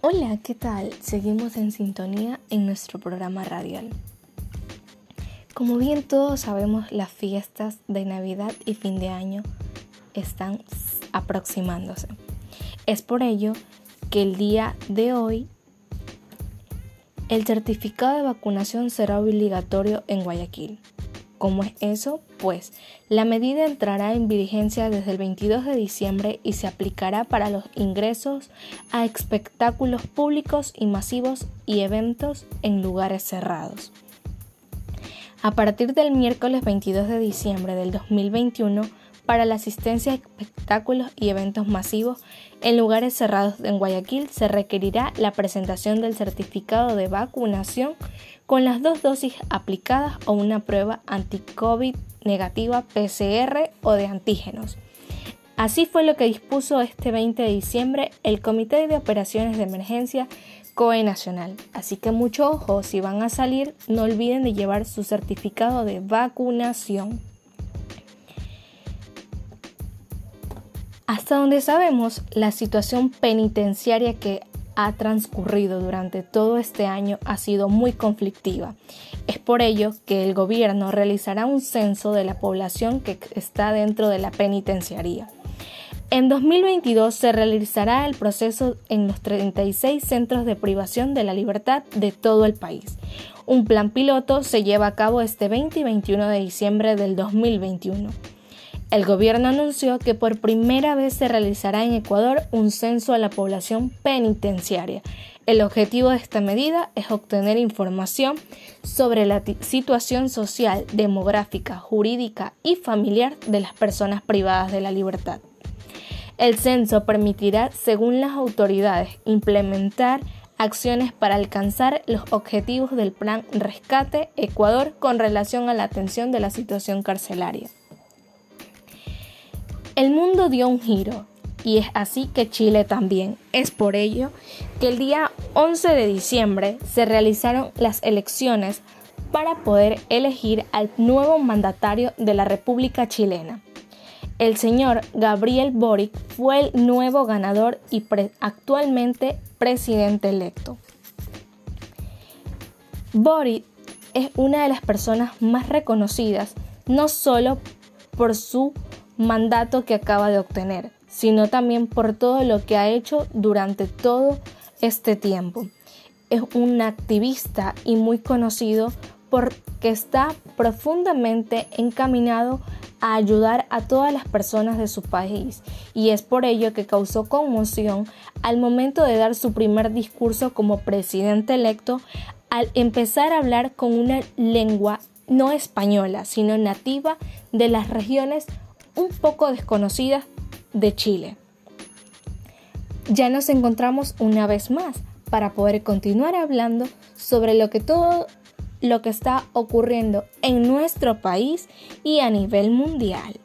Hola, ¿qué tal? Seguimos en sintonía en nuestro programa radial. Como bien todos sabemos, las fiestas de Navidad y fin de año están aproximándose. Es por ello que el día de hoy el certificado de vacunación será obligatorio en Guayaquil. ¿Cómo es eso? Pues la medida entrará en vigencia desde el 22 de diciembre y se aplicará para los ingresos a espectáculos públicos y masivos y eventos en lugares cerrados. A partir del miércoles 22 de diciembre del 2021, para la asistencia a espectáculos y eventos masivos en lugares cerrados en Guayaquil se requerirá la presentación del certificado de vacunación con las dos dosis aplicadas o una prueba anti-COVID negativa PCR o de antígenos. Así fue lo que dispuso este 20 de diciembre el Comité de Operaciones de Emergencia COE Nacional. Así que mucho ojo, si van a salir, no olviden de llevar su certificado de vacunación. Hasta donde sabemos, la situación penitenciaria que ha transcurrido durante todo este año ha sido muy conflictiva. Es por ello que el gobierno realizará un censo de la población que está dentro de la penitenciaría. En 2022 se realizará el proceso en los 36 centros de privación de la libertad de todo el país. Un plan piloto se lleva a cabo este 20 y 21 de diciembre del 2021. El gobierno anunció que por primera vez se realizará en Ecuador un censo a la población penitenciaria. El objetivo de esta medida es obtener información sobre la situación social, demográfica, jurídica y familiar de las personas privadas de la libertad. El censo permitirá, según las autoridades, implementar acciones para alcanzar los objetivos del Plan Rescate Ecuador con relación a la atención de la situación carcelaria. El mundo dio un giro y es así que Chile también. Es por ello que el día 11 de diciembre se realizaron las elecciones para poder elegir al nuevo mandatario de la República Chilena. El señor Gabriel Boric fue el nuevo ganador y actualmente presidente electo. Boric es una de las personas más reconocidas no solo por su mandato que acaba de obtener, sino también por todo lo que ha hecho durante todo este tiempo. Es un activista y muy conocido porque está profundamente encaminado a ayudar a todas las personas de su país y es por ello que causó conmoción al momento de dar su primer discurso como presidente electo al empezar a hablar con una lengua no española, sino nativa de las regiones un poco desconocidas de Chile. Ya nos encontramos una vez más para poder continuar hablando sobre lo que todo lo que está ocurriendo en nuestro país y a nivel mundial.